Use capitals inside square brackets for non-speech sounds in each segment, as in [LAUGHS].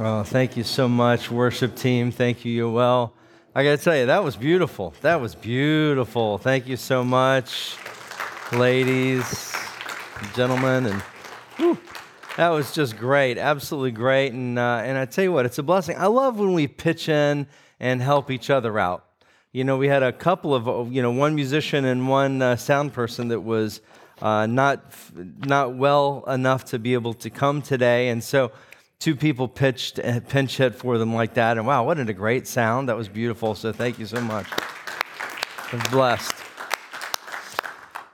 Oh, thank you so much, worship team. Thank you, Yoel. I got to tell you, that was beautiful. That was beautiful. Thank you so much, ladies, gentlemen, and whew, that was just great, absolutely great. And uh, and I tell you what, it's a blessing. I love when we pitch in and help each other out. You know, we had a couple of you know one musician and one uh, sound person that was uh, not not well enough to be able to come today, and so two people pitched a pinch hit for them like that. And wow, what a great sound. That was beautiful. So thank you so much. I'm blessed.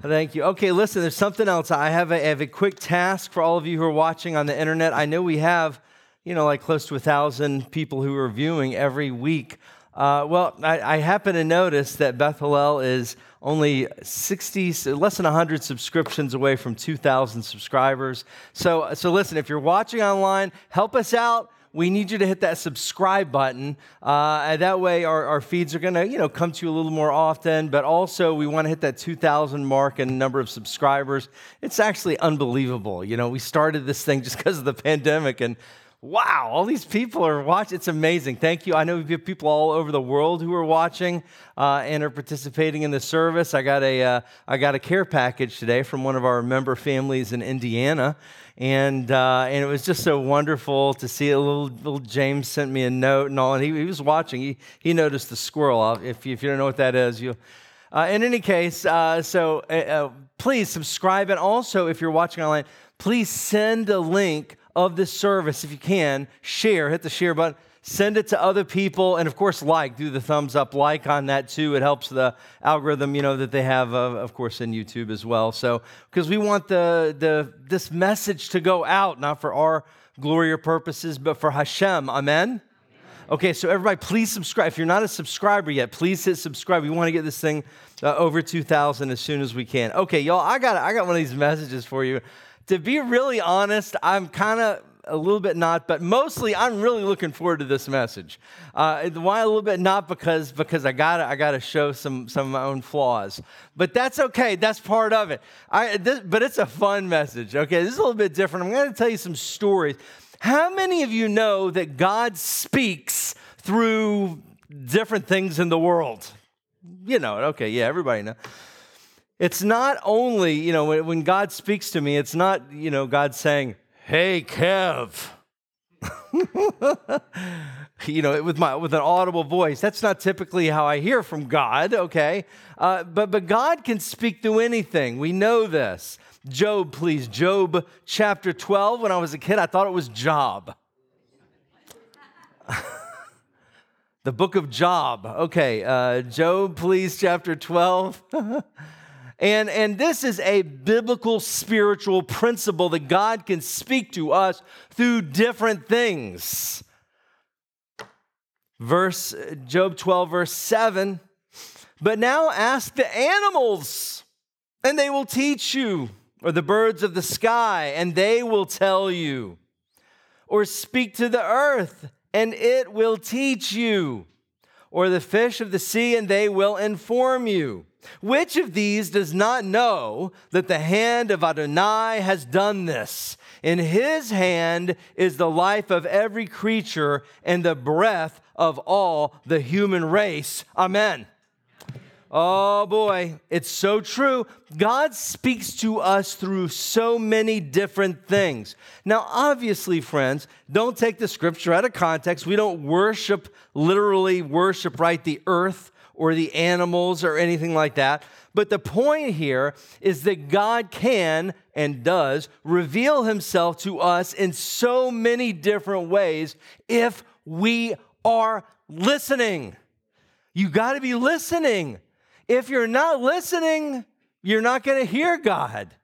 Thank you. Okay, listen, there's something else. I have, a, I have a quick task for all of you who are watching on the internet. I know we have, you know, like close to a thousand people who are viewing every week. Uh, well, I, I, happen to notice that Beth is only 60, less than 100 subscriptions away from 2,000 subscribers. So, so listen, if you're watching online, help us out. We need you to hit that subscribe button. Uh, that way, our, our feeds are going to, you know, come to you a little more often. But also, we want to hit that 2,000 mark in number of subscribers. It's actually unbelievable. You know, we started this thing just because of the [LAUGHS] pandemic, and wow, all these people are watching. It's amazing. Thank you. I know we have people all over the world who are watching uh, and are participating in the service. I got a uh, I got a care package today from one of our member families in Indiana, and uh, and it was just so wonderful to see a little little James sent me a note and all, and he, he was watching. He he noticed the squirrel. If you, if you don't know what that is, you. Uh, in any case, uh, so uh, please subscribe, and also if you're watching online, please send a link of this service, if you can, share, hit the share button, send it to other people, and of course, like, do the thumbs up, like on that too. It helps the algorithm, you know, that they have, uh, of course, in YouTube as well. So, because we want the, the, this message to go out, not for our glory or purposes, but for Hashem. Amen? Okay, so everybody, please subscribe. If you're not a subscriber yet, please hit subscribe. We want to get this thing uh, over 2,000 as soon as we can. Okay, y'all, I got I got one of these messages for you to be really honest, I'm kind of a little bit not, but mostly I'm really looking forward to this message. Uh, why a little bit not because because I got I got to show some some of my own flaws, but that's okay. That's part of it. I, this, but it's a fun message. Okay, this is a little bit different. I'm going to tell you some stories. How many of you know that God speaks through different things in the world? You know, it. okay, yeah, everybody know. It's not only, you know, when God speaks to me, it's not, you know, God saying, hey, Kev. [LAUGHS] you know, with my with an audible voice. That's not typically how I hear from God. Okay, uh, but but God can speak through anything. We know this. Job, please. Job chapter twelve. When I was a kid, I thought it was Job. [LAUGHS] the book of Job. Okay, uh, Job, please. Chapter twelve. [LAUGHS] And, and this is a biblical spiritual principle that God can speak to us through different things. Verse Job 12, verse 7. But now ask the animals, and they will teach you, or the birds of the sky, and they will tell you. Or speak to the earth, and it will teach you. Or the fish of the sea, and they will inform you. Which of these does not know that the hand of Adonai has done this? In his hand is the life of every creature and the breath of all the human race. Amen. Oh boy, it's so true. God speaks to us through so many different things. Now, obviously, friends, don't take the scripture out of context. We don't worship, literally worship, right, the earth or the animals or anything like that. But the point here is that God can and does reveal himself to us in so many different ways if we are listening. You got to be listening. If you're not listening, you're not going to hear God.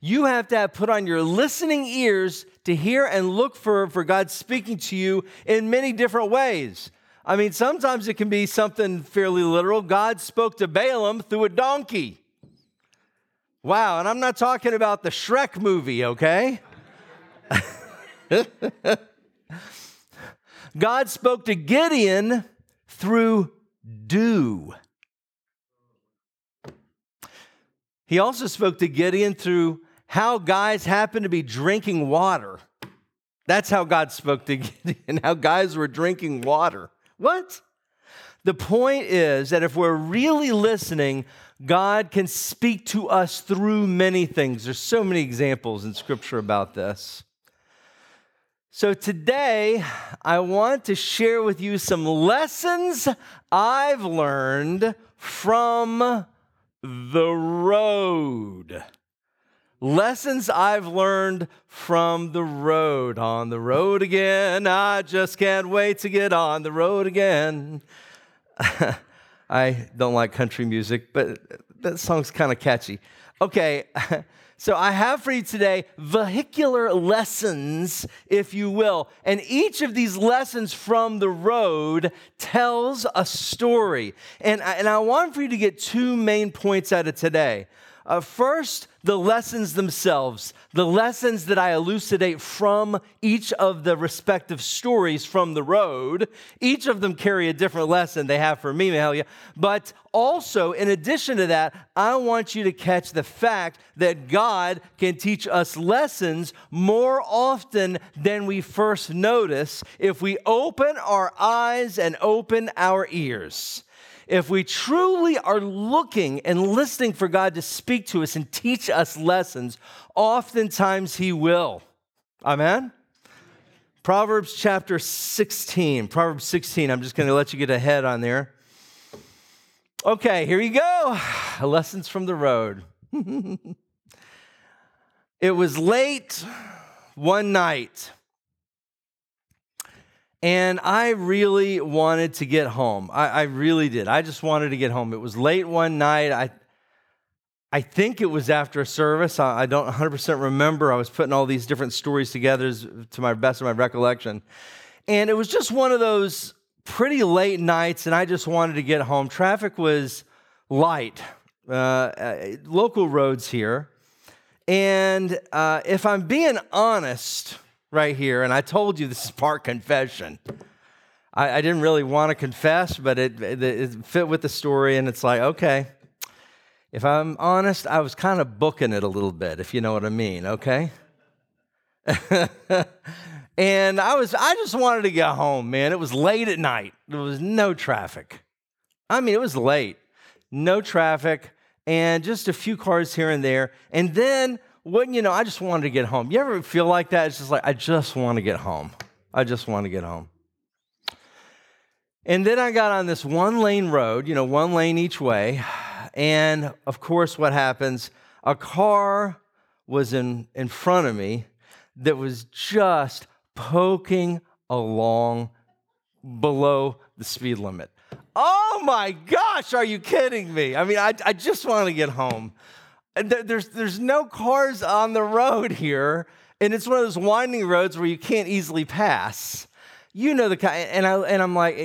You have to have put on your listening ears to hear and look for, for God speaking to you in many different ways. I mean, sometimes it can be something fairly literal. God spoke to Balaam through a donkey. Wow, and I'm not talking about the Shrek movie, okay? [LAUGHS] God spoke to Gideon through dew. He also spoke to Gideon through how guys happen to be drinking water. That's how God spoke to [LAUGHS] Gideon, how guys were drinking water. What? The point is that if we're really listening, God can speak to us through many things. There's so many examples in Scripture about this. So today, I want to share with you some lessons I've learned from the road. Lessons I've learned from the road. On the road again, I just can't wait to get on the road again. [LAUGHS] I don't like country music, but that song's kind of catchy. Okay, [LAUGHS] so I have for you today vehicular lessons, if you will. And each of these lessons from the road tells a story. And, and I want for you to get two main points out of today. Uh, first, the lessons themselves, the lessons that I elucidate from each of the respective stories from the road. Each of them carry a different lesson they have for me, Mahalia. But also, in addition to that, I want you to catch the fact that God can teach us lessons more often than we first notice if we open our eyes and open our ears if we truly are looking and listening for God to speak to us and teach us lessons, oftentimes He will. Amen? Proverbs chapter 16. Proverbs 16. I'm just going to let you get ahead on there. Okay, here you go. [SIGHS] Lessons from the road. [LAUGHS] it was late one night and I really wanted to get home. I, I, really did. I just wanted to get home. It was late one night. I, I think it was after a service. I, I don't 100% remember. I was putting all these different stories together to my best of my recollection. And it was just one of those pretty late nights, and I just wanted to get home. Traffic was light, uh, uh, local roads here. And uh, if I'm being honest, right here, and I told you this is part confession. I, I didn't really want to confess, but it, it, it fit with the story, and it's like, okay, if I'm honest, I was kind of booking it a little bit, if you know what I mean, okay? [LAUGHS] and I was I just wanted to get home, man. It was late at night. There was no traffic. I mean, it was late. No traffic and just a few cars here and there. And then wouldn't you know, I just wanted to get home. You ever feel like that? It's just like, I just want to get home. I just want to get home. And then I got on this one lane road, you know, one lane each way. And of course, what happens? A car was in, in front of me that was just poking along below the speed limit. Oh my gosh, are you kidding me? I mean, I, I just want to get home there's, there's no cars on the road here, and it's one of those winding roads where you can't easily pass. You know the kind, and I and I'm like,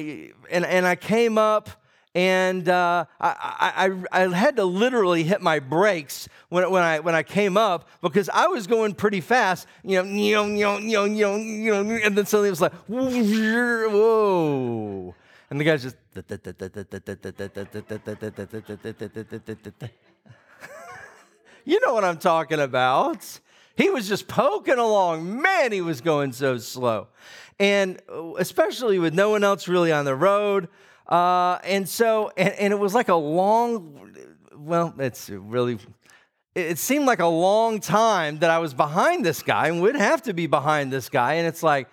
and and I came up, and uh, I, I I had to literally hit my brakes when when I when I came up because I was going pretty fast, you know, you know, you know, you know, you know, and then suddenly it was like, whoa, and the guy's just. You know what I'm talking about. He was just poking along. Man, he was going so slow. And uh, especially with no one else really on the road, Uh, and so, and, and it was like a long, well, it's really, it seemed like a long time that I was behind this guy and would have to be behind this guy. And it's like,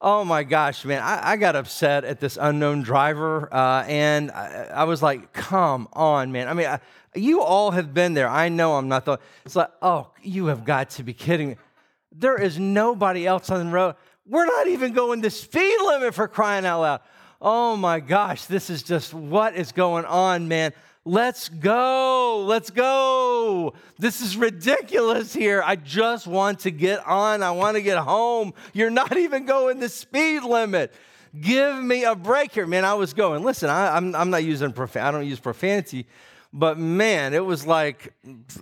oh my gosh, man, I, I got upset at this unknown driver. Uh, and I, I, was like, come on, man. I mean, I, you all have been there. I know I'm not the, it's like, oh, you have got to be kidding me. There is nobody else on the road. We're not even going the speed limit for crying out loud. Oh my gosh, this is just what is going on, man. Let's go. Let's go. This is ridiculous here. I just want to get on. I want to get home. You're not even going the speed limit. Give me a break here, man. I was going. Listen, I, am I'm, I'm not using profan. I don't use profanity but man, it was like,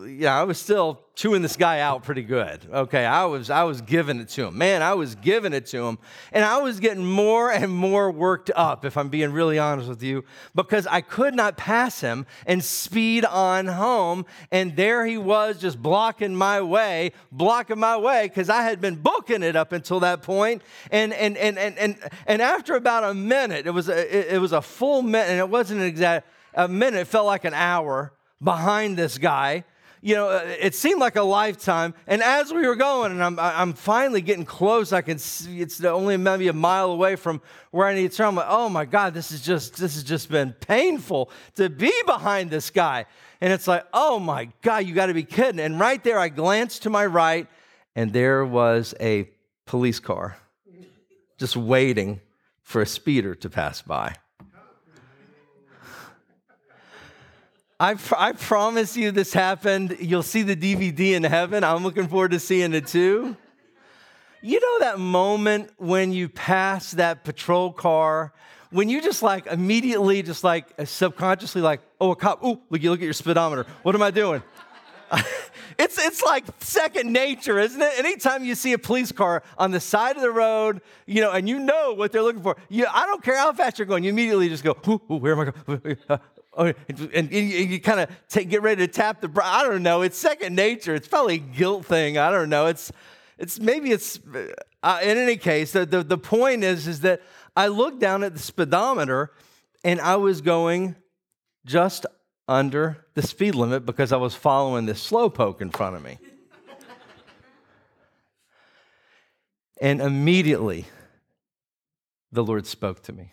yeah, I was still chewing this guy out pretty good. Okay, I was, I was giving it to him. Man, I was giving it to him. And I was getting more and more worked up, if I'm being really honest with you, because I could not pass him and speed on home. And there he was just blocking my way, blocking my way, because I had been booking it up until that point. And, and, and, and, and, and after about a minute, it was a, it, was a full minute, and it wasn't an exact, a minute felt like an hour behind this guy. You know, uh, it seemed like a lifetime. And as we were going, and I'm, I'm finally getting close, I can see it's only maybe a mile away from where I need to turn. I'm like, oh my God, this is just, this has just been painful to be behind this guy. And it's like, oh my God, you got to be kidding. And right there, I glanced to my right, and there was a police car just waiting for a speeder to pass by. I, pr- I promise you this happened. You'll see the DVD in heaven. I'm looking forward to seeing it too. You know that moment when you pass that patrol car, when you just like immediately, just like uh, subconsciously, like, oh, a cop, ooh, look, you look at your speedometer. What am I doing? [LAUGHS] it's, it's like second nature, isn't it? Anytime you see a police car on the side of the road, you know, and you know what they're looking for, you, I don't care how fast you're going, you immediately just go, ooh, ooh where am I going? [LAUGHS] Oh, and, you kind of get ready to tap the bra. I don't know. It's second nature. It's probably a guilt thing. I don't know. It's, it's maybe it's, uh, in any case, the, the, the point is, is that I looked down at the speedometer and I was going just under the speed limit because I was following this slow poke in front of me. and immediately, the Lord spoke to me.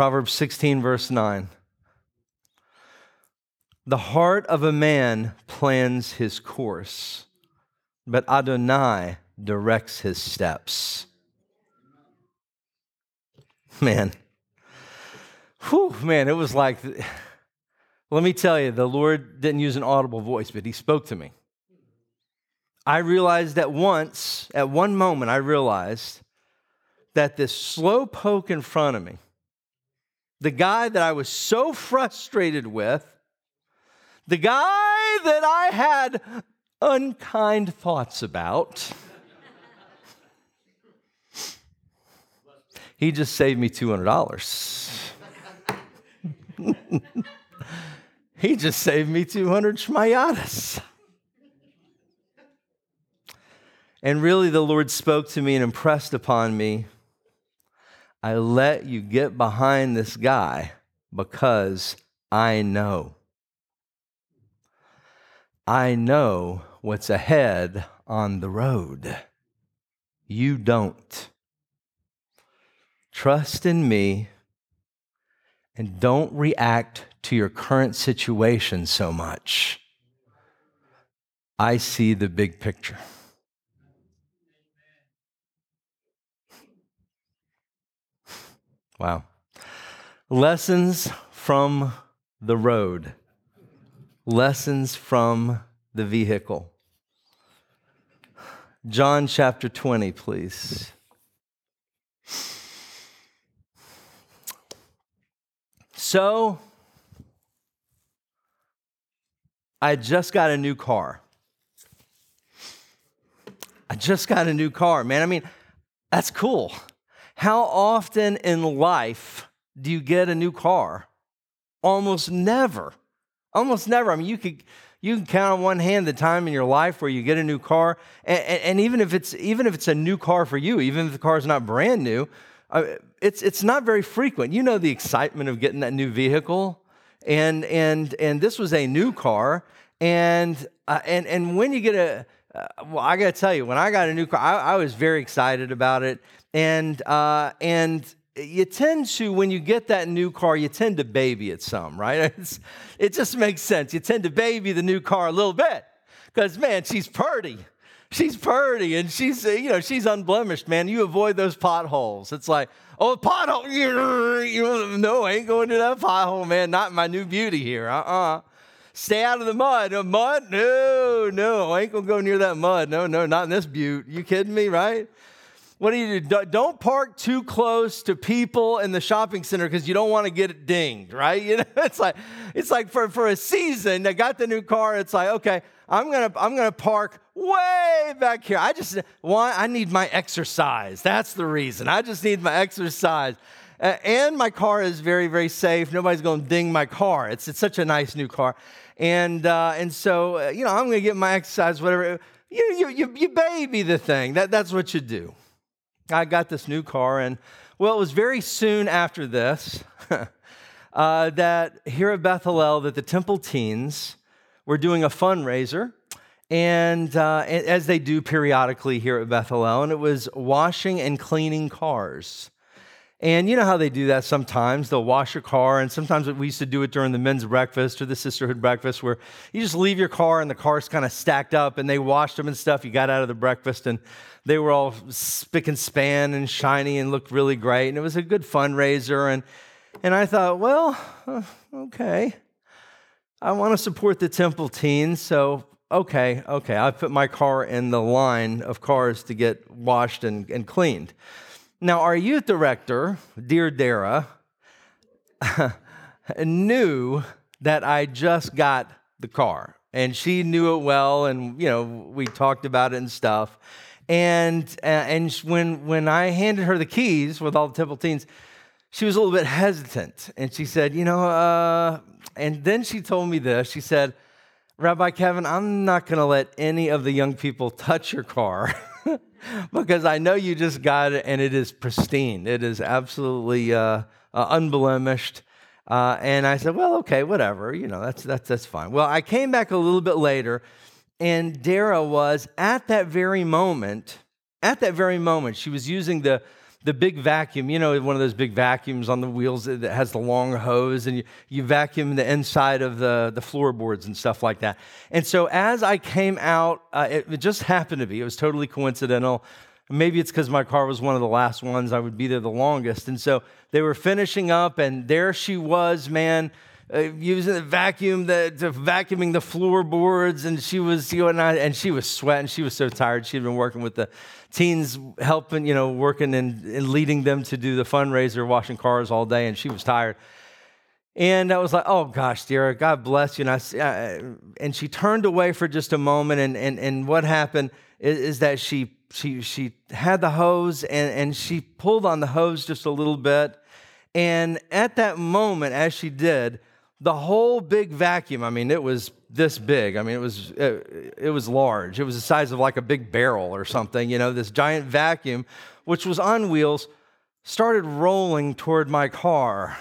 Proverbs 16, verse 9. The heart of a man plans his course, but Adonai directs his steps. Man, whew, man, it was like, let me tell you, the Lord didn't use an audible voice, but he spoke to me. I realized at once, at one moment, I realized that this slow poke in front of me, the guy that I was so frustrated with, the guy that I had unkind thoughts about, he just saved me $200. [LAUGHS] he just saved me 200 shmayadas. And really, the Lord spoke to me and impressed upon me I let you get behind this guy because I know. I know what's ahead on the road. You don't. Trust in me and don't react to your current situation so much. I see the big picture. Wow. Lessons from the road, lessons from the vehicle. John chapter 20, please. So, I just got a new car. I just got a new car, man. I mean, that's cool. How often in life do you get a new car? Almost never. Almost never. I mean, you could you can count on one hand the time in your life where you get a new car, and, and, and even if it's even if it's a new car for you, even if the car is not brand new, uh, it's, it's not very frequent. You know the excitement of getting that new vehicle. And, and, and this was a new car. And, uh, and, and when you get a, uh, well, I got to tell you, when I got a new car, I, I was very excited about it. And, uh, and you tend to, when you get that new car, you tend to baby it some, right? [LAUGHS] It's, it just makes sense. You tend to baby the new car a little bit because, man, she's pretty. She's pretty and she's, you know, she's unblemished, man. You avoid those potholes. It's like, oh, pothole. You no, I ain't going to that pothole, man. Not my new beauty here. Uh uh-uh. uh Stay out of the mud. Mud? No, no. I ain't to go near that mud. No, no, not in this butte. You kidding me, right? What do you do? Don't park too close to people in the shopping center because you don't want to get it dinged, right? [LAUGHS] You know, it's like it's like for, for a season. I got the new car. It's like okay, I'm gonna I'm gonna park way back here. I just want I need my exercise. That's the reason. I just need my exercise. And my car is very very safe. Nobody's gonna ding my car. It's it's such a nice new car, and uh, and so uh, you know I'm gonna get my exercise. Whatever you you you, you baby the thing. That that's what you do. I got this new car, and well, it was very soon after this [LAUGHS] uh, that here at Beth Hallel, that the Temple Teens were doing a fundraiser, and uh, as they do periodically here at Beth Hallel, and it was washing and cleaning cars. And you know how they do that sometimes. They'll wash your car, and sometimes we used to do it during the men's breakfast or the sisterhood breakfast where you just leave your car and the car's kind of stacked up and they washed them and stuff. You got out of the breakfast and they were all spick and span and shiny and looked really great. And it was a good fundraiser. And, and I thought, well, uh, okay. I want to support the temple teens, so okay, okay. I put my car in the line of cars to get washed and, and cleaned. Now, our youth director, dear Dara, [LAUGHS] knew that I just got the car, and she knew it well, and you know we talked about it and stuff. And uh, and when when I handed her the keys with all the Temple teens, she was a little bit hesitant, and she said, you know, uh, and then she told me this. She said, Rabbi Kevin, I'm not going to let any of the young people touch your car. [LAUGHS] because I know you just got it and it is pristine. It is absolutely uh, uh, unblemished. Uh, and I said, well, okay, whatever. You know, that's, that's, that's fine. Well, I came back a little bit later, and Dara was at that very moment, at that very moment, she was using the, the big vacuum, you know, one of those big vacuums on the wheels that has the long hose, and you, you vacuum the inside of the, the floorboards and stuff like that. And so as I came out, uh, it, it just [LAUGHS] happened to be, it was totally coincidental. Maybe it's because my car was one of the last ones, I would be there the longest. And so they were finishing up, and there she was, man. Uh, using the vacuum, the, to vacuuming the floorboards, and she was, you know, and, I, and she was sweating. She was so tired. She'd been working with the teens helping, you know, working and, and leading them to do the fundraiser, washing cars all day, and she was tired. And I was like, oh gosh, dear, God bless you. And, I, uh, and she turned away for just a moment. And, and, and what happened is, is that she, she, she had the hose and, and she pulled on the hose just a little bit. And at that moment, as she did, the whole big vacuum, I mean, it was this big. I mean, it was it, it, was large. It was the size of like a big barrel or something. You know, this giant vacuum, which was on wheels, started rolling toward my car.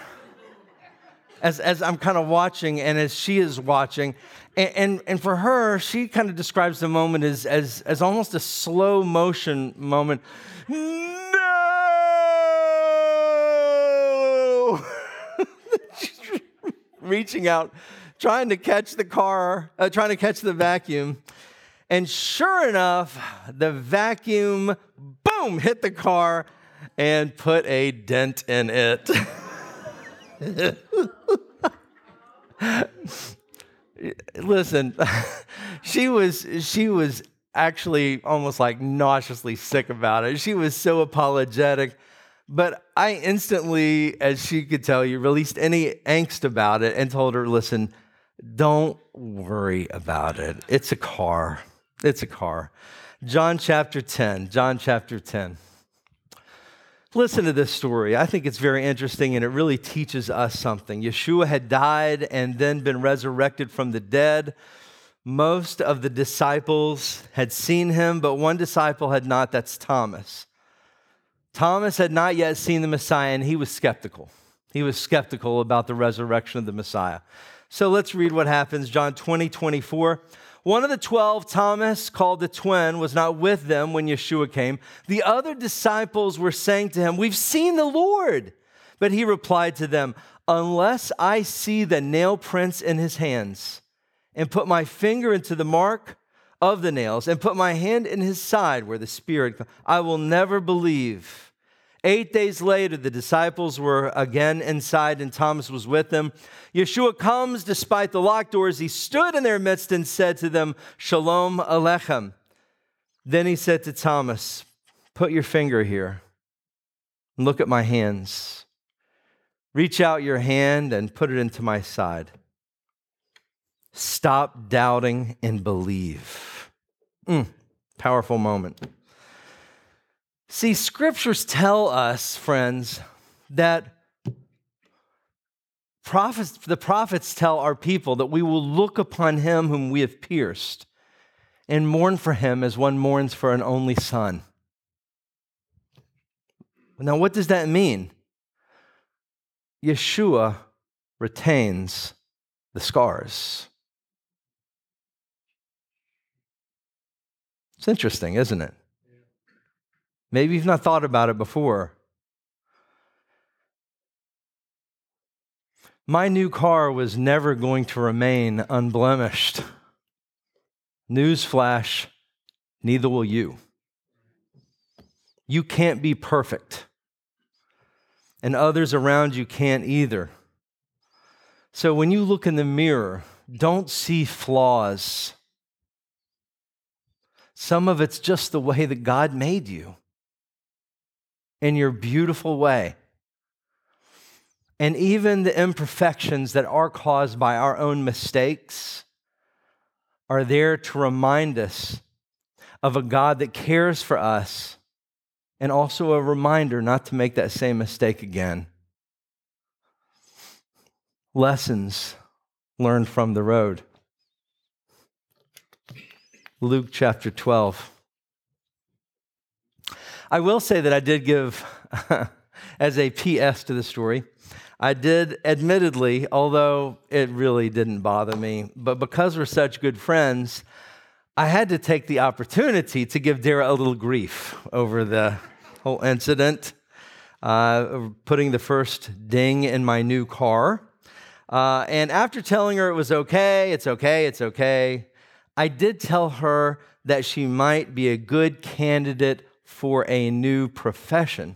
As, as I'm kind of watching and as she is watching. And, and, and for her, she kind of describes the moment as, as, as almost a slow motion moment. No! [LAUGHS] reaching out trying to catch the car, uh, trying to catch the vacuum. And sure enough, the vacuum, boom, hit the car and put a dent in it. [LAUGHS] Listen, [LAUGHS] she was she was actually almost like nauseously sick about it. She was so apologetic. But I instantly, as she could tell you, released any angst about it and told her, listen, don't worry about it. It's a car. It's a car. John chapter 10. John chapter 10. Listen to this story. I think it's very interesting and it really teaches us something. Yeshua had died and then been resurrected from the dead. Most of the disciples had seen him, but one disciple had not. That's Thomas. Thomas had not yet seen the Messiah and he was skeptical. He was skeptical about the resurrection of the Messiah. So let's read what happens. John 20, 24. One of the 12, Thomas, called the twin, was not with them when Yeshua came. The other disciples were saying to him, We've seen the Lord. But he replied to them, Unless I see the nail prints in his hands and put my finger into the mark of the nails and put my hand in his side where the Spirit, I will never believe. Eight days later, the disciples were again inside and Thomas was with them. Yeshua comes despite the locked doors. He stood in their midst and said to them, Shalom Alechem. Then he said to Thomas, Put your finger here and look at my hands. Reach out your hand and put it into my side. Stop doubting and believe. Mm, powerful moment. See, scriptures tell us, friends, that prophets, the prophets tell our people that we will look upon him whom we have pierced and mourn for him as one mourns for an only son. Now, what does that mean? Yeshua retains the scars. It's interesting, isn't it? Maybe you've not thought about it before. My new car was never going to remain unblemished. Newsflash, neither will you. You can't be perfect, and others around you can't either. So when you look in the mirror, don't see flaws. Some of it's just the way that God made you in your beautiful way. And even the imperfections that are caused by our own mistakes are there to remind us of a God that cares for us and also a reminder not to make that same mistake again. Lessons learned from the road. Luke chapter 12. I will say that I did give, [LAUGHS] as a PS to the story, I did admittedly, although it really didn't bother me, but because we're such good friends, I had to take the opportunity to give Dara a little grief over the whole incident, uh, putting the first ding in my new car. Uh, and after telling her it was okay, it's okay, it's okay, I did tell her that she might be a good candidate for a new profession.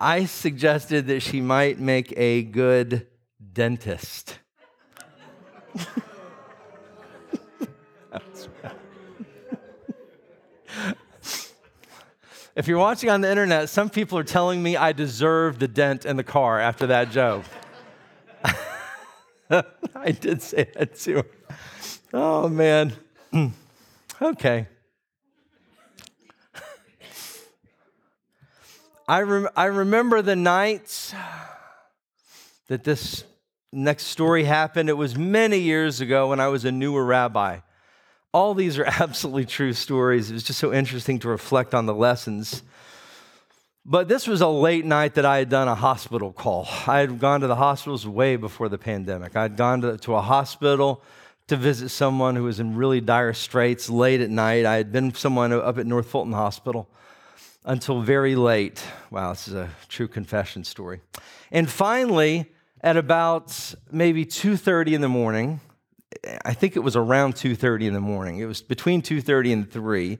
I suggested that she might make a good dentist. if you're watching on the internet, some people are telling me I deserve the dent in the car after that joke. [LAUGHS] I did say that too. Oh, man. [CLEARS THROAT] okay. I, rem- I remember the nights that this next story happened. It was many years ago when I was a newer rabbi. All these are [LAUGHS] absolutely true stories. It was just so interesting to reflect on the lessons but this was a late night that I had done a hospital call. I had gone to the hospitals way before the pandemic. I had gone to, to, a hospital to visit someone who was in really dire straits late at night. I had been someone up at North Fulton Hospital until very late. Wow, this is a true confession story. And finally, at about maybe 2:30 in the morning, I think it was around 2:30 in the morning. It was between 2:30 and 3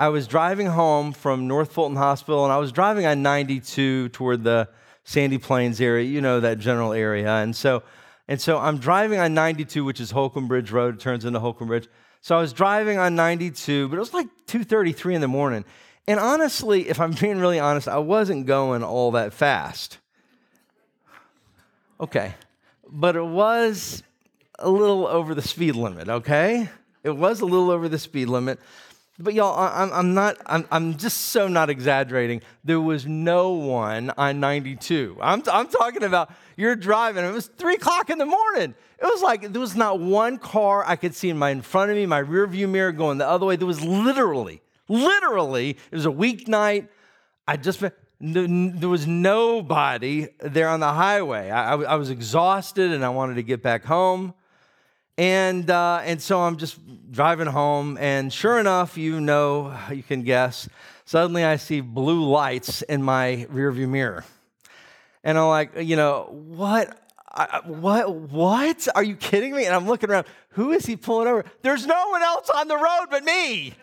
I was driving home from North Fulton Hospital, and I was driving on 92 toward the Sandy Plains area, you know that general area. And so, and so I'm driving on 92, which is Holcomb Bridge Road. It turns into Holcomb Bridge. So I was driving on 92, but it was like 2:33 in the morning. And honestly, if I'm being really honest, I wasn't going all that fast. Okay. But it was a little over the speed limit, okay? It was a little over the speed limit. But y'all, I'm, not, I'm, I'm just so not exaggerating. There was no one on 92. I'm, I'm talking about you're driving. It was three o'clock in the morning. It was like there was not one car I could see in my in front of me, my rear view mirror going the other way. There was literally, Literally, it was a weeknight. I just there was nobody there on the highway. I, I, was exhausted and I wanted to get back home. And, uh, and so I'm just driving home, and sure enough, you know, you can guess, suddenly I see blue lights in my rearview mirror. And I'm like, you know, what? I, what? What? Are you kidding me? And I'm looking around. Who is he pulling over? There's no one else on the road but me.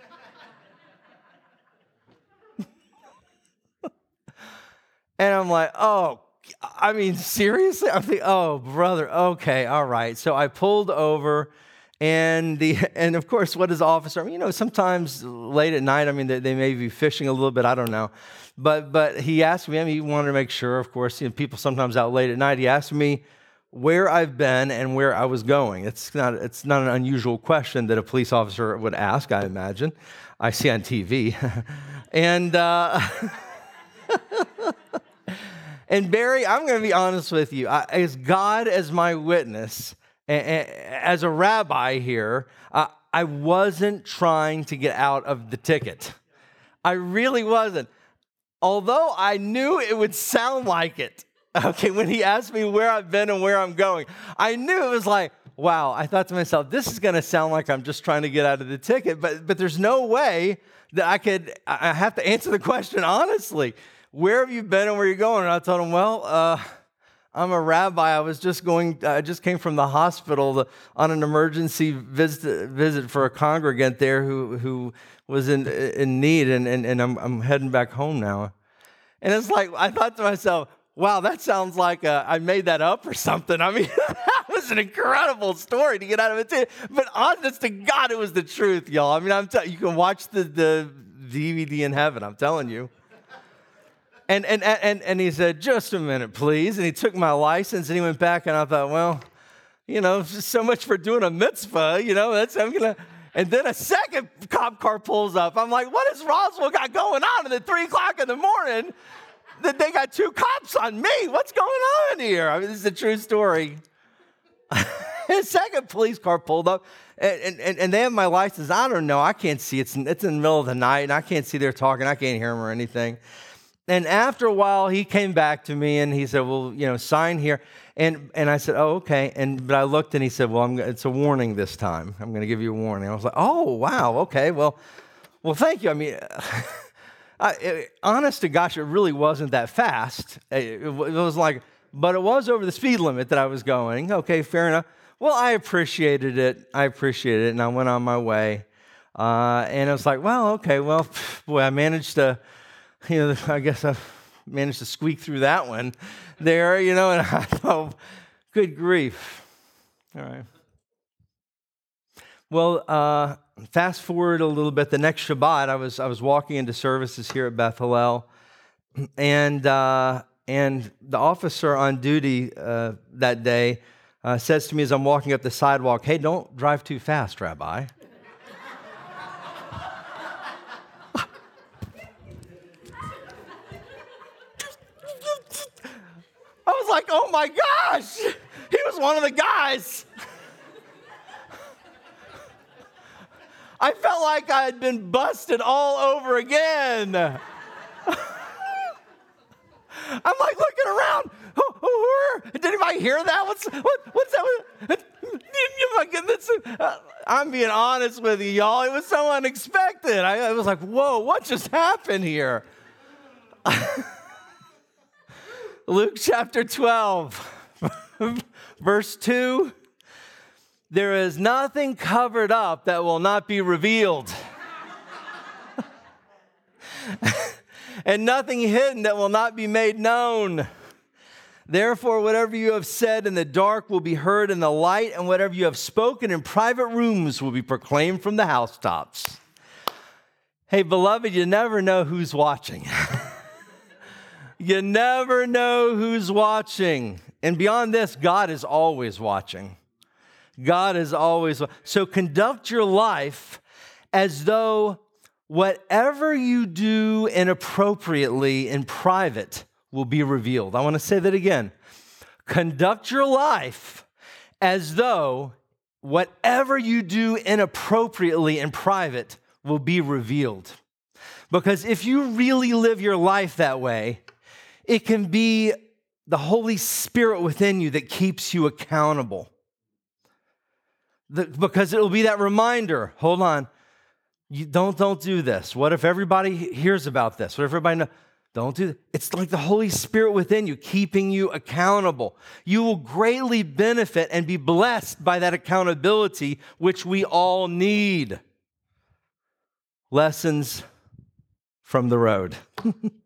And I'm like, oh, I mean, seriously? I'm thinking, oh, brother, okay, all right. So I pulled over, and the [LAUGHS] and of course, what is officer? You know, sometimes late at night, I mean, they, they may be fishing a little bit. I don't know, but but he asked me. I mean, he wanted to make sure. Of course, you know, people sometimes out late at night. He asked me where I've been and where I was going. It's not it's not an unusual question that a police officer would ask. I imagine. I see on TV, [LAUGHS] and. Uh, [LAUGHS] And Barry, I'm going to be honest with you. I, as God as my witness, as a rabbi here, I wasn't trying to get out of the ticket. I really wasn't. Although I knew it would sound like it. [LAUGHS] Okay, when he asked me where I've been and where I'm going, I knew it was like, wow, I thought to myself, this is going to sound like I'm just trying to get out of the ticket, but, but there's no way that I could, I have to answer the question honestly where have you been and where are you going? And I told him, well, uh, I'm a rabbi. I was just going, I just came from the hospital to, on an emergency visit, visit for a congregant there who, who was in, in need, and, and, and I'm, I'm heading back home now. And it's like, I thought to myself, wow, that sounds like uh, I made that up or something. I mean, [LAUGHS] that was an incredible story to get out of it. But honest to God, it was the truth, y'all. I mean, I'm t- you can watch the, the DVD in heaven, I'm telling you. And, and, and, and he said, Just a minute, please. And he took my license and he went back, and I thought, Well, you know, so much for doing a mitzvah, you know, that's, I'm gonna. And then a second cop car pulls up. I'm like, What has Roswell got going on? At three o'clock in the morning, that they got two cops on me. What's going on here? I mean, this is a true story. [LAUGHS] a second police car pulled up, and, and, and they have my license. I don't know. I can't see. It's, it's in the middle of the night, and I can't see they're talking. I can't hear them or anything. And after a while, he came back to me and he said, Well, you know, sign here. And, and I said, Oh, okay. And, but I looked and he said, Well, I'm, it's a warning this time. I'm going to give you a warning. I was like, Oh, wow. Okay. Well, well thank you. I mean, [LAUGHS] I, it, honest to gosh, it really wasn't that fast. It, it was like, but it was over the speed limit that I was going. Okay, fair enough. Well, I appreciated it. I appreciated it. And I went on my way. Uh, and it was like, well, okay, well, [LAUGHS] boy, I managed to [LAUGHS] you know, I guess I've managed to squeak through that one there, you know, and [LAUGHS] I thought, good grief. All right. Well, uh, fast forward a little bit. The next Shabbat, I was I was walking into services here at Beth Hallel, [CLEARS THROAT] and uh, and the officer on duty uh, that day uh, says to me as I'm walking up the sidewalk, "Hey, don't drive too fast, Rabbi." was like, oh my gosh, he was one of the guys. I felt like I had been busted all over again. I'm like looking around. Did anybody hear that? What's what, what's that? goodness. Uh, I'm being honest with you, y'all. It was so unexpected. I, I was like, whoa, what just happened here? [LAUGHS] Luke chapter 12, [LAUGHS] verse 2 There is nothing covered up that will not be revealed, [LAUGHS] and nothing hidden that will not be made known. Therefore, whatever you have said in the dark will be heard in the light, and whatever you have spoken in private rooms will be proclaimed from the housetops. Hey, beloved, you never know who's watching. [LAUGHS] You never know who's watching. And beyond this, God is always watching. God is always. So conduct your life as though whatever you do inappropriately in private will be revealed. I want to say that again. Conduct your life as though whatever you do inappropriately in private will be revealed. Because if you really live your life that way, it can be the Holy Spirit within you that keeps you accountable. The, because it'll be that reminder hold on, you don't, don't do this. What if everybody hears about this? What if everybody knows? Don't do that. It's like the Holy Spirit within you, keeping you accountable. You will greatly benefit and be blessed by that accountability, which we all need. Lessons from the road. [LAUGHS]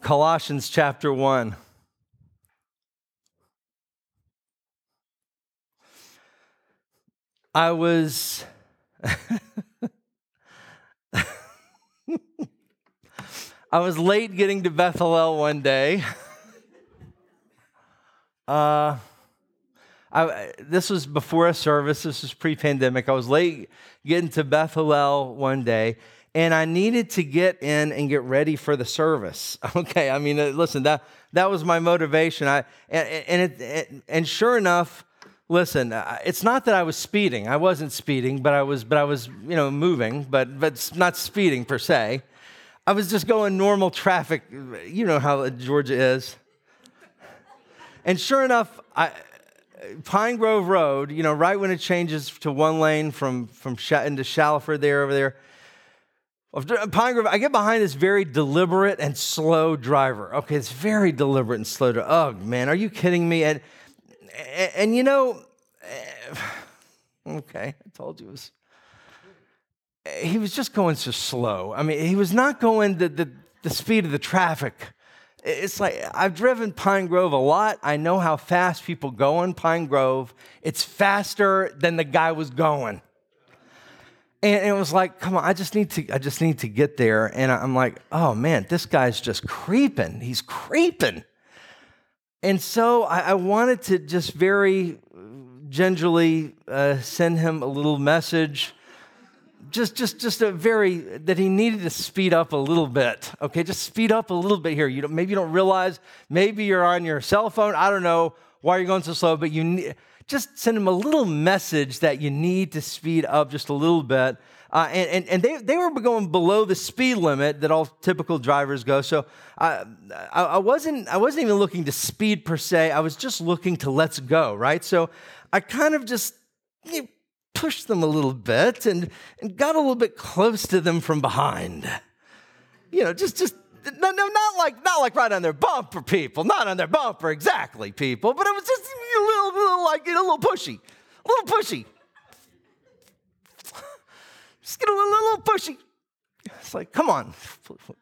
Colossians chapter 1. I was [LAUGHS] I was late getting to Beth Hallel one day. Uh, I, this was before a service. This was pre-pandemic. I was late getting to Beth Hallel one day, and I needed to get in and get ready for the service. [LAUGHS] Okay, I mean, uh, listen, that that was my motivation. I and and, it, and sure enough, listen, uh, it's not that I was speeding. I wasn't speeding, but I was, but I was, you know, moving, but but not speeding per se. I was just going normal traffic. You know how Georgia is. And sure enough, I, Pine Grove Road, you know, right when it changes to one lane from, from into Shallowford there over there, Pine Grove, I get behind this very deliberate and slow driver. Okay, it's very deliberate and slow. To, oh, man, are you kidding me? And, and, and you know, [SIGHS] okay, I told you it was he was just going so slow. I mean, he was not going the, the, the speed of the traffic. It's like I've driven Pine Grove a lot. I know how fast people go in Pine Grove. It's faster than the guy was going. And it was like, come on, I just need to, I just need to get there. And I'm like, oh man, this guy's just creeping. He's creeping. And so I, I wanted to just very gingerly uh, send him a little message just just just a very that he needed to speed up a little bit okay just speed up a little bit here you maybe you don't realize maybe you're on your cell phone i don't know why you're going so slow but you need, just send them a little message that you need to speed up just a little bit. Uh, and, and, and they, they were going below the speed limit that all typical drivers go. So I, I, I wasn't i wasn't even looking to speed per se. I was just looking to let's go right? So i kind of just you know, pushed them a little bit and, and got a little bit close to them from behind. You know, just, just, no, no, not like, not like right on their bumper, people, not on their bumper exactly, people, but it was just a little, little like, a little pushy, a little pushy. Just get a little, little pushy. It's like, come on,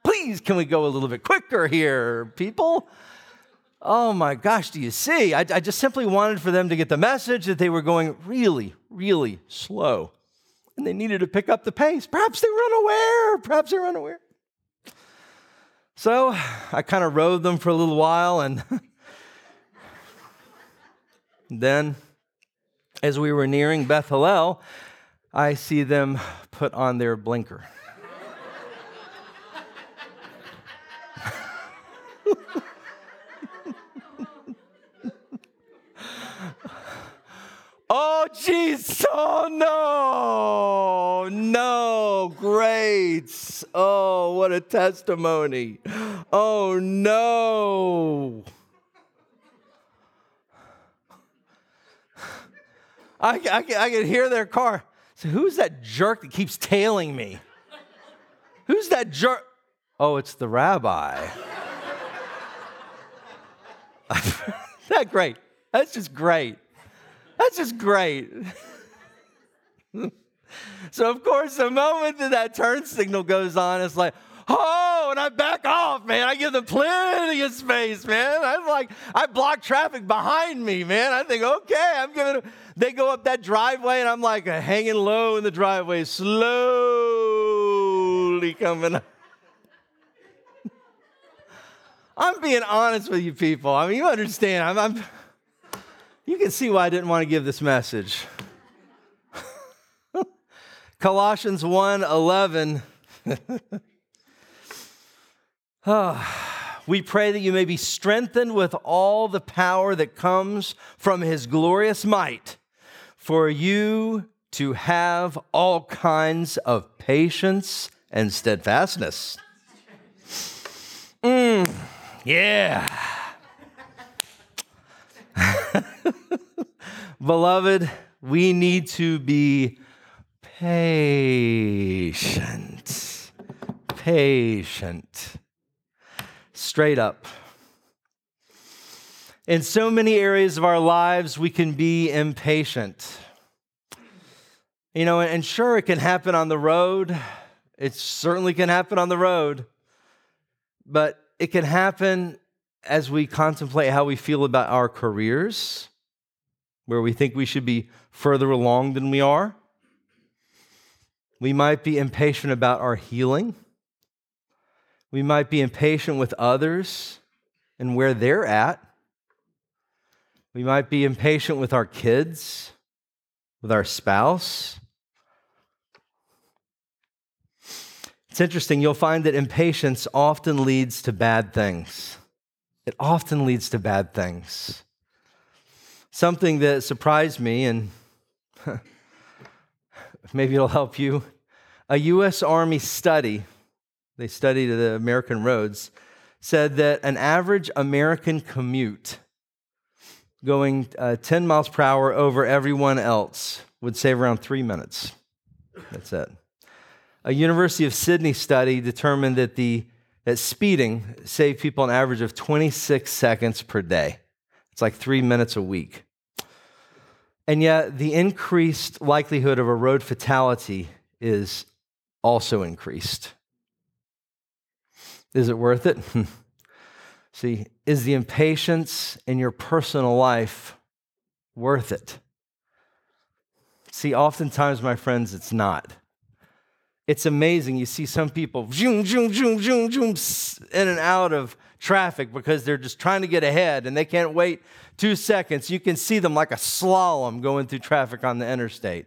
please, can we go a little bit quicker here, people? Oh my gosh, do you see? I, I, just simply wanted for them to get the message that they were going really, really slow. And they needed to pick up the pace. Perhaps they were unaware. Perhaps they were unaware. So I kind of rode them for a little while. And [LAUGHS] then, as we were nearing Beth Hallel, I see them put on their blinker. [LAUGHS] Oh, jeez. Oh, no. No. Great. Oh, what a testimony. Oh, no. I, I, I can hear their car. So, who's that jerk that keeps tailing me? Who's that jerk? Oh, it's the rabbi. [LAUGHS] that great. That's just great. That's just great. so, of course, the moment that that turn signal goes on, it's like, oh, and I back off, man. I give them plenty of space, man. I'm like, I block traffic behind me, man. I think, okay, I'm giving them. They go up that driveway, and I'm like uh, hanging low in the driveway, slowly coming up. I'm being honest with you people. I mean, you understand. I'm, I'm you can see why I didn't want to give this message. [LAUGHS] Colossians 1 11. [SIGHS] we pray that you may be strengthened with all the power that comes from his glorious might, for you to have all kinds of patience and steadfastness. Mm, yeah. [LAUGHS] Beloved, we need to be patient. Patient. Straight up. In so many areas of our lives, we can be impatient. You know, and sure, it can happen on the road. It certainly can happen on the road. But it can happen as we contemplate how we feel about our careers, where we think we should be further along than we are. We might be impatient about our healing. We might be impatient with others and where they're at. We might be impatient with our kids, with our spouse. It's interesting, you'll find that impatience often leads to bad things. It often leads to bad things. Something that surprised me, and [LAUGHS] maybe it'll help you. A U.S. Army study, they studied the American roads, said that an average American commute going uh, 10 miles per hour over everyone else would save around three minutes. That's it. A University of Sydney study determined that, the, that speeding saved people an average of 26 seconds per day. It's like three minutes a week. And yet, the increased likelihood of a road fatality is also increased. Is it worth it? [LAUGHS] See, is the impatience in your personal life worth it? See, oftentimes, my friends, it's not. It's amazing. You see some people zoom, zoom, zoom, zoom, zoom, in and out of traffic because they're just trying to get ahead and they can't wait two seconds. You can see them like a slalom going through traffic on the interstate.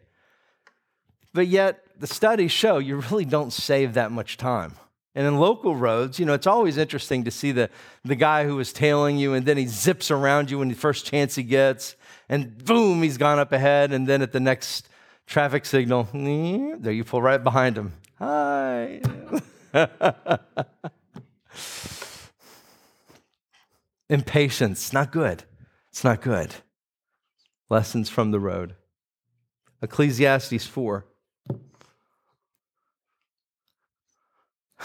But yet, the studies show you really don't save that much time. And in local roads, you know, it's always interesting to see the, the guy who was tailing you and then he zips around you when the first chance he gets, and boom, he's gone up ahead. And then at the next traffic signal, there you pull right behind him. Hi. [LAUGHS] Impatience, not good. It's not good. Lessons from the road. Ecclesiastes 4.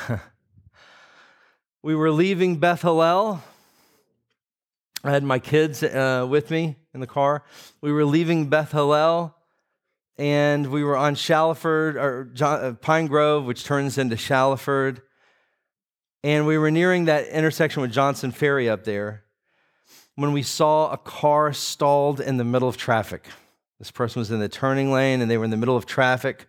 [LAUGHS] we were leaving Beth Hallel. I had my kids uh, with me in the car. We were leaving Beth Hallel, and we were on Shallowford or John, uh, Pine Grove, which turns into Shallowford. And we were nearing that intersection with Johnson Ferry up there when we saw a car stalled in the middle of traffic. This person was in the turning lane and they were in the middle of traffic,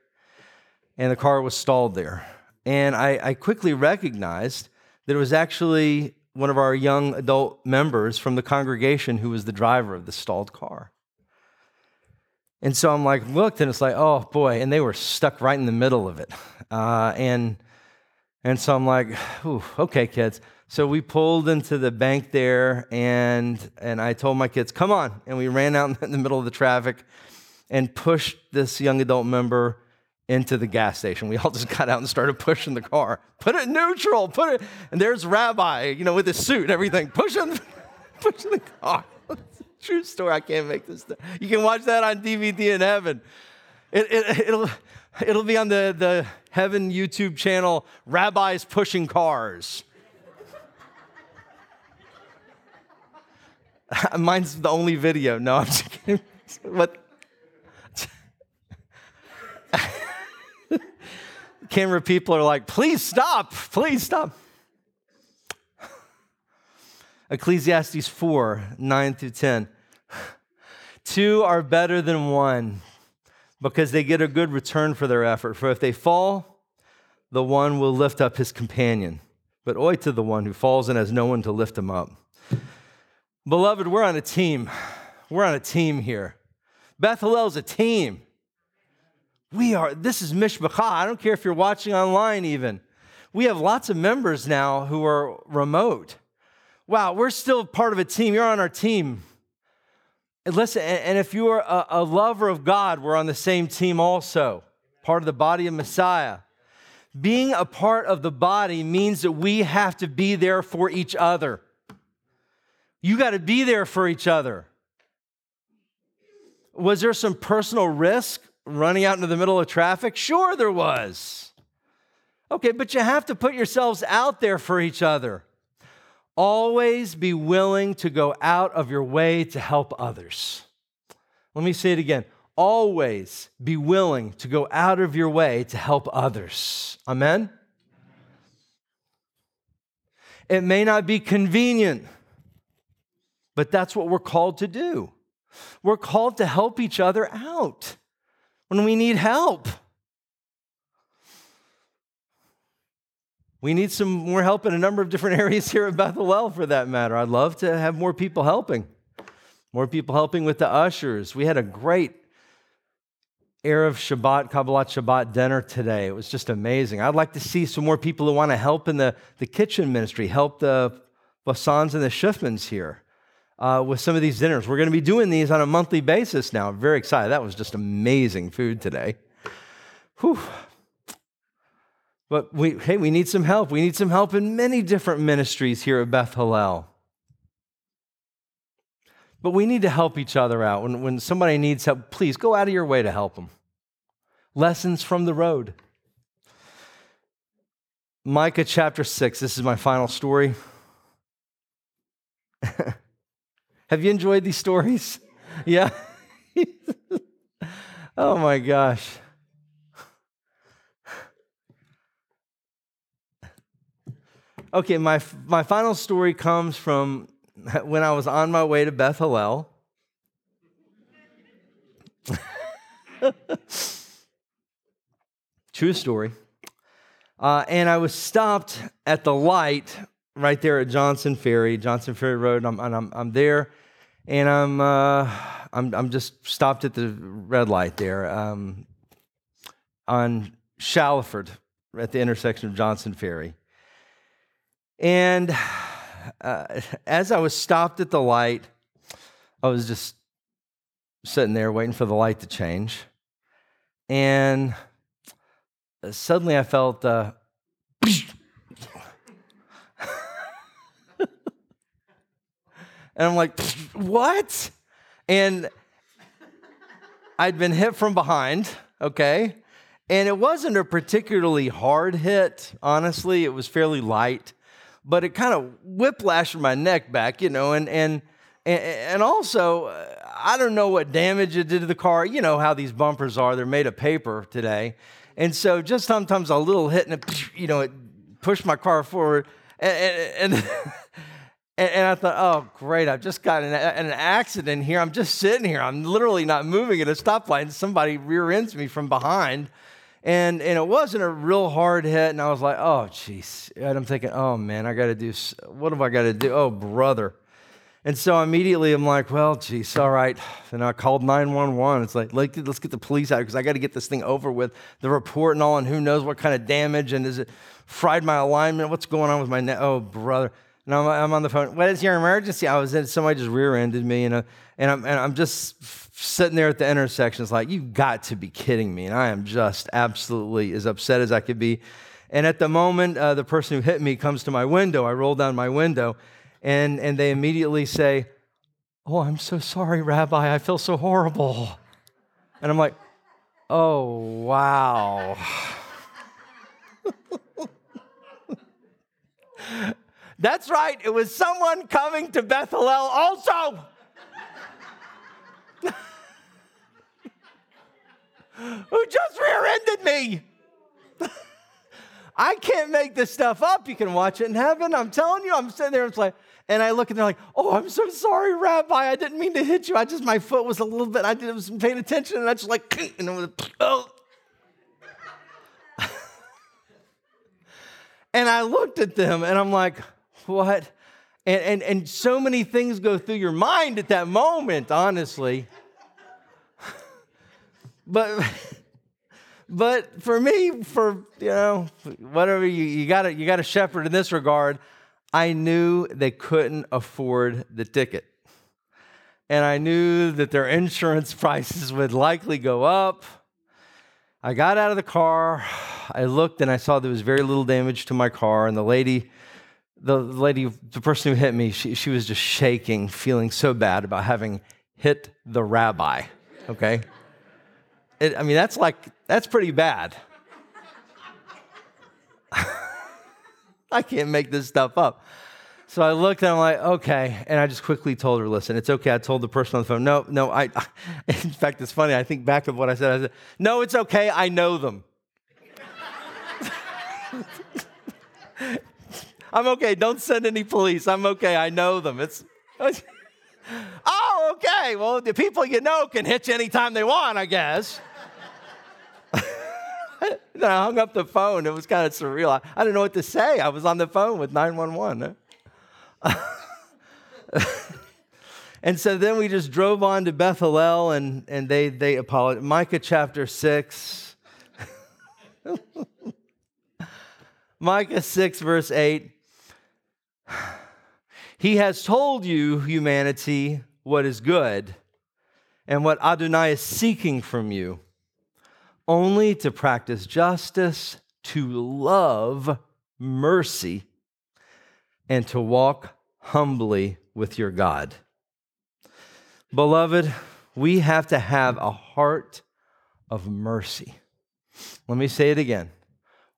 and the car was stalled there. And I, I quickly recognized that it was actually one of our young adult members from the congregation who was the driver of the stalled car. And so I'm like, looked, and it's like, oh boy, and they were stuck right in the middle of it. Uh, and and so I'm like, okay, kids. So we pulled into the bank there, and and I told my kids, come on, and we ran out [LAUGHS] in the middle of the traffic, and pushed this young adult member into the gas station. We all [LAUGHS] just got out and started pushing the car. Put it neutral, put it, and there's Rabbi, you know, with his suit and everything, pushing, [LAUGHS] pushing the car. True story. I can't make this. Stuff. You can watch that on DVD in heaven. It, it, it'll, it'll be on the, the Heaven YouTube channel, Rabbis Pushing Cars. [LAUGHS] Mine's the only video. No, I'm just kidding. [LAUGHS] What? [LAUGHS] camera people are like, please stop, please stop. Ecclesiastes 4 9 through 10. Two are better than one because they get a good return for their effort. For if they fall, the one will lift up his companion. But oi to the one who falls and has no one to lift him up. Beloved, we're on a team. We're on a team here. Beth Hallel's a team. We are, this is Mishpacha. I don't care if you're watching online, even. We have lots of members now who are remote. Wow, we're still part of a team. You're on our team. Listen, and if you are a, lover of God, we're on the same team also, part of the body of Messiah. Being a part of the body means that we have to be there for each other. You got to be there for each other. Was there some personal risk running out into the middle of traffic? Sure, there was. Okay, but you have to put yourselves out there for each other. Always be willing to go out of your way to help others. Let me say it again. Always be willing to go out of your way to help others. Amen? It may not be convenient, but that's what we're called to do. We're called to help each other out when we need help. We need some more help in a number of different [LAUGHS] areas here at Beth Hallel for that matter. I'd love to have more people helping. More people helping with the ushers. We had a great Erev Shabbat, Kabbalat Shabbat dinner today. It was just amazing. I'd like to see some more people who want to help in the, the kitchen ministry, help the Bassans and the Schiffmans here uh, with some of these dinners. We're going to be doing these on a monthly basis now. I'm very excited. That was just amazing food today. Whew. But we, hey, we need some help. We need some help in many different ministries here at Beth Hallel. But we need to help each other out. When, when somebody needs help, please go out of your way to help them. Lessons from the road. Micah chapter 6, this is my final story. [LAUGHS] Have you enjoyed these stories? [LAUGHS] Yeah? [LAUGHS] oh my gosh. Okay, my, my final story comes from [LAUGHS] when I was on my way to Beth Hallel. [LAUGHS] True story. Uh, and I was stopped at the light right there at Johnson Ferry, Johnson Ferry Road. I'm, and I'm, I'm there, and I'm, uh, I'm, I'm just stopped at the red light there um, on Shallowford at the intersection of Johnson Ferry. And [SIGHS] uh, as I was stopped at the light, I was just sitting there waiting for the light to change. And suddenly I felt uh, [LAUGHS] and I'm like, what? And I'd been hit from behind, okay? And it wasn't a particularly hard hit, honestly. It was fairly light but it kind of whiplashed my neck back, you know, and and and also uh, I don't know what damage it did to the car. You know how these bumpers are; they're made of paper today, and so just sometimes a little hit and it, you know, it pushed my car forward, and. and And, [LAUGHS] I thought, oh, great, I've just got an, an, accident here. I'm just sitting here. I'm literally not moving at a stoplight, and somebody rear ends me from behind. And, and it wasn't a real hard hit. And I was like, oh, jeez. And I'm thinking, oh, man, I got to do, what have I got to do? Oh, brother. And so immediately I'm like, well, geez, all right. And I called 911. It's like, let's get the police out because I got to get this thing over with, the report and all, and who knows what kind of damage, and is it fried my alignment? What's going on with my neck? Oh, brother. And I'm, I'm, on the phone. What is your emergency? I was in, somebody just rear ended me, and, and, I'm, and I'm just sitting there at the intersection. It's like, you've got to be kidding me. And I am just absolutely as upset as I could be. And at the moment, uh, the person who hit me comes to my window. I roll down my window, and, and they immediately say, Oh, I'm so sorry, Rabbi. I feel so horrible. And I'm like, Oh, wow. [LAUGHS] That's right, it was someone coming to Beth Hallel also. Who just rear ended me. [LAUGHS] I can't make this stuff up. You can watch it in heaven. I'm telling you, I'm sitting there, it's like, and I look and they're like, oh, I'm so sorry, Rabbi. I didn't mean to hit you. I just, my foot was a little bit, I didn't was paying attention, and I just like, [CLEARS THROAT] and it was, oh. [LAUGHS] and I looked at them and I'm like, what? And, and, and so many things go through your mind at that moment, honestly. But but for me, for you know, whatever you, you gotta you got a shepherd in this regard, I knew they couldn't afford the ticket. and I knew that their insurance [LAUGHS] prices would likely go up. I got out of the car. I looked and I saw there was very little damage to my car, and the lady the lady, the person who hit me, she, she was just shaking, feeling so bad about having hit the rabbi. Okay? It, I mean, that's like, that's pretty bad. I can't make this stuff up. So I looked and I'm like, okay. And I just quickly told her, listen, it's okay. I told the person on the phone, no, no, I, I [LAUGHS] in fact, it's funny. I think back of what I said. I said, no, it's okay. I know them. [LAUGHS] I'm okay. Don't send any police. I'm okay. I know them. It's. [LAUGHS] oh, okay. Well, the people you know can hit you anytime they want, I guess. [LAUGHS] then I hung up the phone. It was kind of surreal. I, I didn't know what to say. I was on the phone with 911. [LAUGHS] and so then we just drove on to Beth Hallel and, and they, they apologized. Micah chapter 6. [LAUGHS] Micah 6, verse 8. [SIGHS] He has told you, humanity, what is good and what Adonai is seeking from you, only to practice justice, to love mercy, and to walk humbly with your God. Beloved, we have to have a heart of mercy. Let me say it again.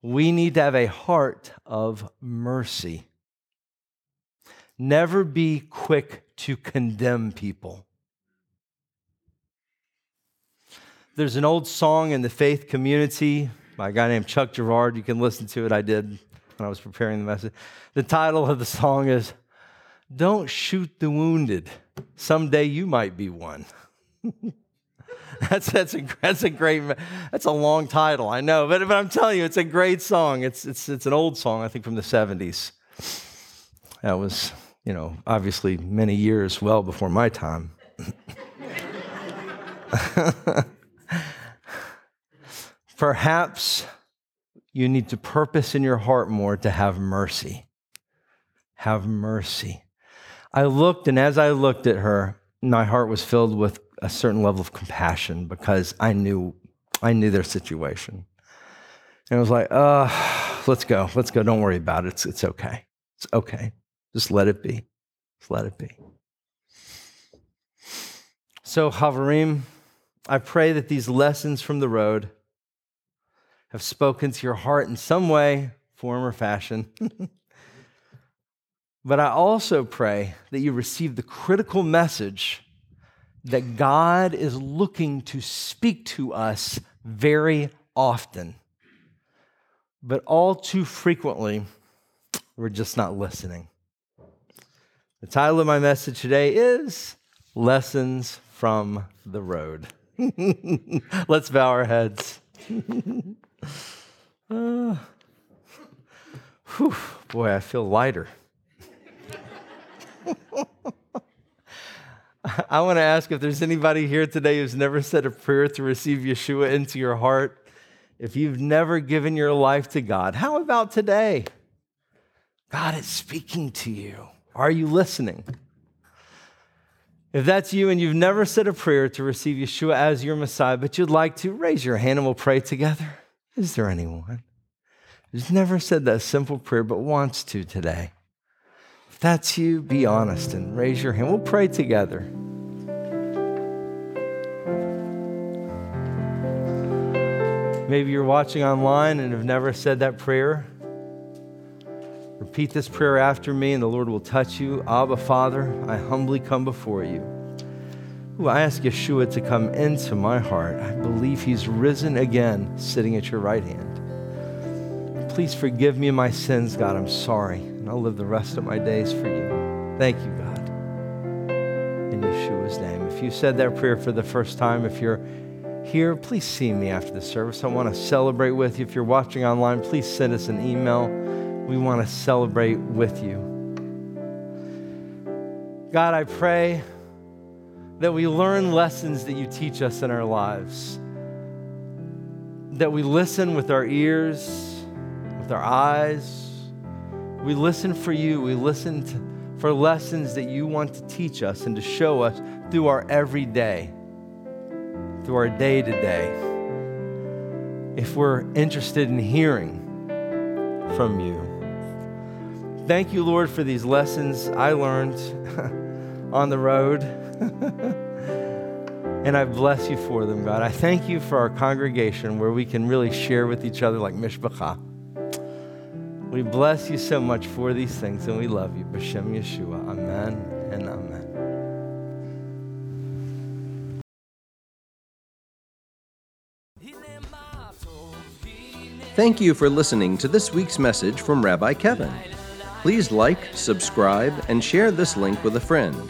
We need to have a heart of mercy. Never be quick to condemn people. There's an old song in the faith community by a guy named Chuck Girard. You can listen to it. I did when I was preparing the message. The title of the song is Don't Shoot the Wounded. Someday you might be one. [LAUGHS] that's, that's, a, that's a great, that's a long title, I know, but, but I'm telling you, it's a great song. It's, it's, it's an old song, I think from the 70s. That was you know, obviously many years well before my time. [LAUGHS] Perhaps you need to purpose in your heart more to have mercy. Have mercy. I looked, and as I looked at her, my heart was filled with a certain level of compassion because I knew, I knew their situation. And I was like, uh, let's go, let's go. Don't worry about it. It's, it's okay. It's okay. Just let it be. Just let it be. So, Havarim, I pray that these lessons from the road have spoken to your heart in some way, form, or fashion. [LAUGHS] but I also pray that you receive the critical message that God is looking to speak to us very often. But all too frequently, we're just not listening. The title of my message today is Lessons from the Road. [LAUGHS] Let's bow our heads. [LAUGHS] uh, whew, boy, I feel lighter. [LAUGHS] I want to ask if there's anybody here today who's never said a prayer to receive Yeshua into your heart. If you've never given your life to God, how about today? God is speaking to you. Are you listening? If that's you and you've never said a prayer to receive Yeshua as your Messiah, but you'd like to, raise your hand and we'll pray together. Is there anyone who's never said that simple prayer but wants to today? If that's you, be honest and raise your hand. We'll pray together. Maybe you're watching online and have never said that prayer. Repeat this prayer after me, and the Lord will touch you. Abba, Father, I humbly come before you. Ooh, I ask Yeshua to come into my heart. I believe he's risen again, sitting at your right hand. Please forgive me my sins, God. I'm sorry, and I'll live the rest of my days for you. Thank you, God. In Yeshua's name. If you said that prayer for the first time, if you're here, please see me after the service. I want to celebrate with you. If you're watching online, please send us an email we want to celebrate with you. God, I pray that we learn lessons that you teach us in our lives, that we listen with our ears, with our eyes. We listen for you, we listen to, for lessons that you want to teach us and to show us through our everyday, through our day to day. If we're interested in hearing from you. Thank you, Lord, for these lessons I learned [LAUGHS] on the road. [LAUGHS] and I bless you for them, God. I thank you for our congregation where we can really share with each other like Mishpacha. We bless you so much for these things and we love you. B'Shem Yeshua. Amen and amen. Thank you for listening to this week's message from Rabbi Kevin. Please like, subscribe, and share this link with a friend.